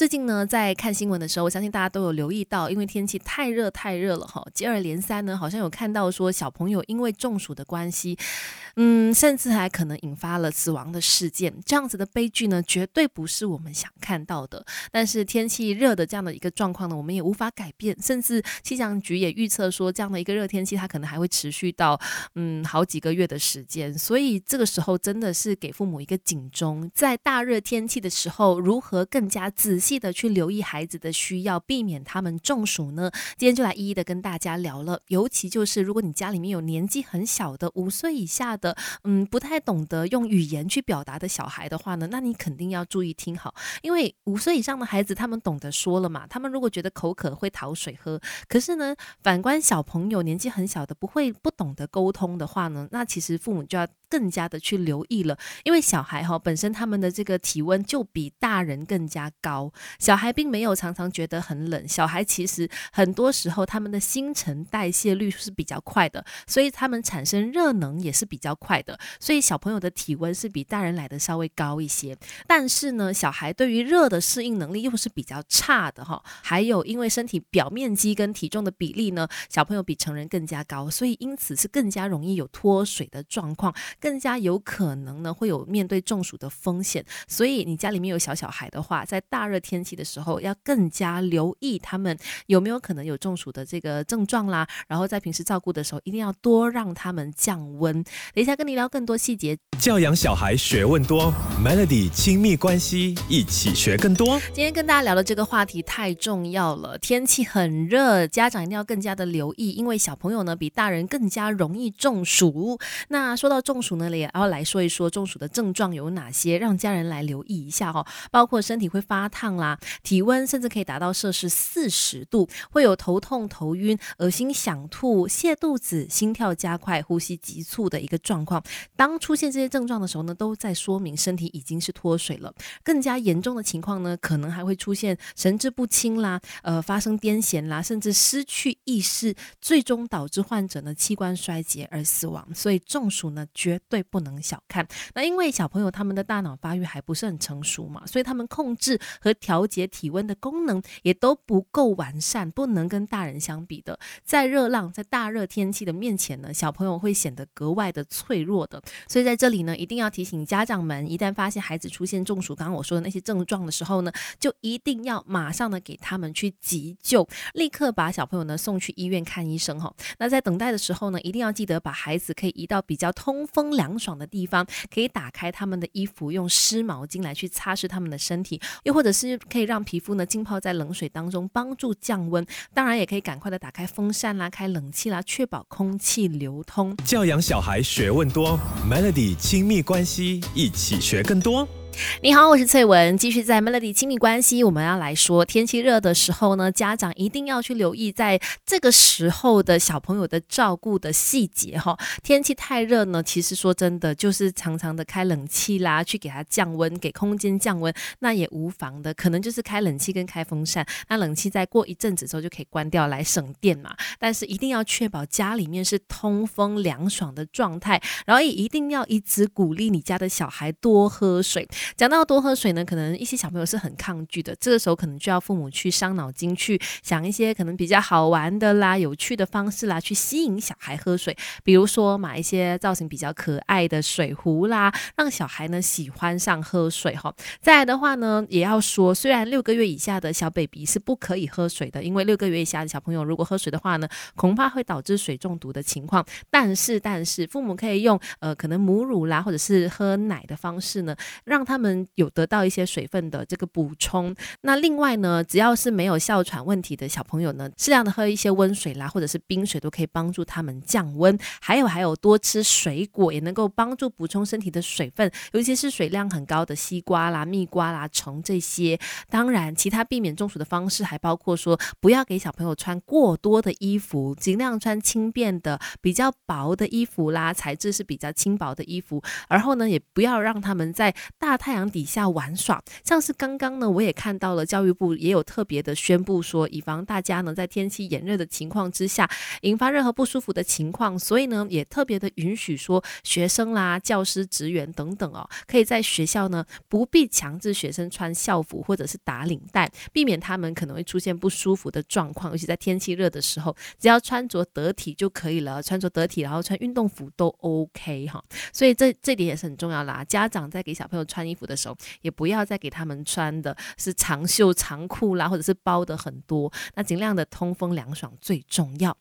最近呢，在看新闻的时候，我相信大家都有留意到，因为天气太热太热了哈，接二连三呢，好像有看到说小朋友因为中暑的关系，嗯，甚至还可能引发了死亡的事件。这样子的悲剧呢，绝对不是我们想看到的。但是天气热的这样的一个状况呢，我们也无法改变，甚至气象局也预测说，这样的一个热天气，它可能还会持续到嗯好几个月的时间。所以这个时候真的是给父母一个警钟，在大热天气的时候，如何更加自信记得去留意孩子的需要，避免他们中暑呢。今天就来一一的跟大家聊了。尤其就是如果你家里面有年纪很小的五岁以下的，嗯，不太懂得用语言去表达的小孩的话呢，那你肯定要注意听好。因为五岁以上的孩子，他们懂得说了嘛，他们如果觉得口渴会讨水喝。可是呢，反观小朋友年纪很小的，不会不懂得沟通的话呢，那其实父母就要。更加的去留意了，因为小孩哈本身他们的这个体温就比大人更加高，小孩并没有常常觉得很冷，小孩其实很多时候他们的新陈代谢率是比较快的，所以他们产生热能也是比较快的，所以小朋友的体温是比大人来的稍微高一些。但是呢，小孩对于热的适应能力又是比较差的哈，还有因为身体表面积跟体重的比例呢，小朋友比成人更加高，所以因此是更加容易有脱水的状况。更加有可能呢，会有面对中暑的风险，所以你家里面有小小孩的话，在大热天气的时候，要更加留意他们有没有可能有中暑的这个症状啦。然后在平时照顾的时候，一定要多让他们降温。等一下跟你聊更多细节。教养小孩学问多，Melody 亲密关系一起学更多。今天跟大家聊的这个话题太重要了，天气很热，家长一定要更加的留意，因为小朋友呢比大人更加容易中暑。那说到中暑。呢，也要来说一说中暑的症状有哪些，让家人来留意一下哦。包括身体会发烫啦，体温甚至可以达到摄氏四十度，会有头痛、头晕、恶心、想吐、泻肚子、心跳加快、呼吸急促的一个状况。当出现这些症状的时候呢，都在说明身体已经是脱水了。更加严重的情况呢，可能还会出现神志不清啦，呃，发生癫痫啦，甚至失去意识，最终导致患者呢器官衰竭而死亡。所以中暑呢，绝对不能小看。那因为小朋友他们的大脑发育还不是很成熟嘛，所以他们控制和调节体温的功能也都不够完善，不能跟大人相比的。在热浪、在大热天气的面前呢，小朋友会显得格外的脆弱的。所以在这里呢，一定要提醒家长们，一旦发现孩子出现中暑，刚刚我说的那些症状的时候呢，就一定要马上的给他们去急救，立刻把小朋友呢送去医院看医生哈。那在等待的时候呢，一定要记得把孩子可以移到比较通风。凉爽的地方，可以打开他们的衣服，用湿毛巾来去擦拭他们的身体，又或者是可以让皮肤呢浸泡在冷水当中，帮助降温。当然，也可以赶快的打开风扇啦，开冷气啦，确保空气流通。教养小孩学问多，Melody 亲密关系一起学更多。你好，我是翠文，继续在 Melody 亲密关系，我们要来说天气热的时候呢，家长一定要去留意在这个时候的小朋友的照顾的细节哈。天气太热呢，其实说真的，就是常常的开冷气啦，去给他降温，给空间降温，那也无妨的。可能就是开冷气跟开风扇，那冷气再过一阵子之后就可以关掉来省电嘛。但是一定要确保家里面是通风凉爽的状态，然后也一定要一直鼓励你家的小孩多喝水。讲到多喝水呢，可能一些小朋友是很抗拒的，这个时候可能就要父母去伤脑筋，去想一些可能比较好玩的啦、有趣的方式啦，去吸引小孩喝水。比如说买一些造型比较可爱的水壶啦，让小孩呢喜欢上喝水哈。再来的话呢，也要说，虽然六个月以下的小 baby 是不可以喝水的，因为六个月以下的小朋友如果喝水的话呢，恐怕会导致水中毒的情况。但是，但是父母可以用呃可能母乳啦，或者是喝奶的方式呢，让他们有得到一些水分的这个补充。那另外呢，只要是没有哮喘问题的小朋友呢，适量的喝一些温水啦，或者是冰水，都可以帮助他们降温。还有还有，多吃水果也能够帮助补充身体的水分，尤其是水量很高的西瓜啦、蜜瓜啦、橙这些。当然，其他避免中暑的方式还包括说，不要给小朋友穿过多的衣服，尽量穿轻便的、比较薄的衣服啦，材质是比较轻薄的衣服。然后呢，也不要让他们在大 太阳底下玩耍。像是刚刚呢，我也看到了教育部也有特别的宣布说，以防大家呢在天气炎热的情况之下引发任何不舒服的情况，所以呢也特别的允许说学生啦、教师、职员等等哦，可以在学校呢不必强制学生穿校服或者是打领带，避免他们可能会出现不舒服的状况，尤其在天气热的时候，只要穿着得体就可以了，穿着得体，然后穿运动服都 OK 哈。所以这这点也是很重要啦。家长在给小朋友穿衣服的时候，也不要再给他们穿的是长袖长裤啦，或者是包的很多，那尽量的通风凉爽最重要。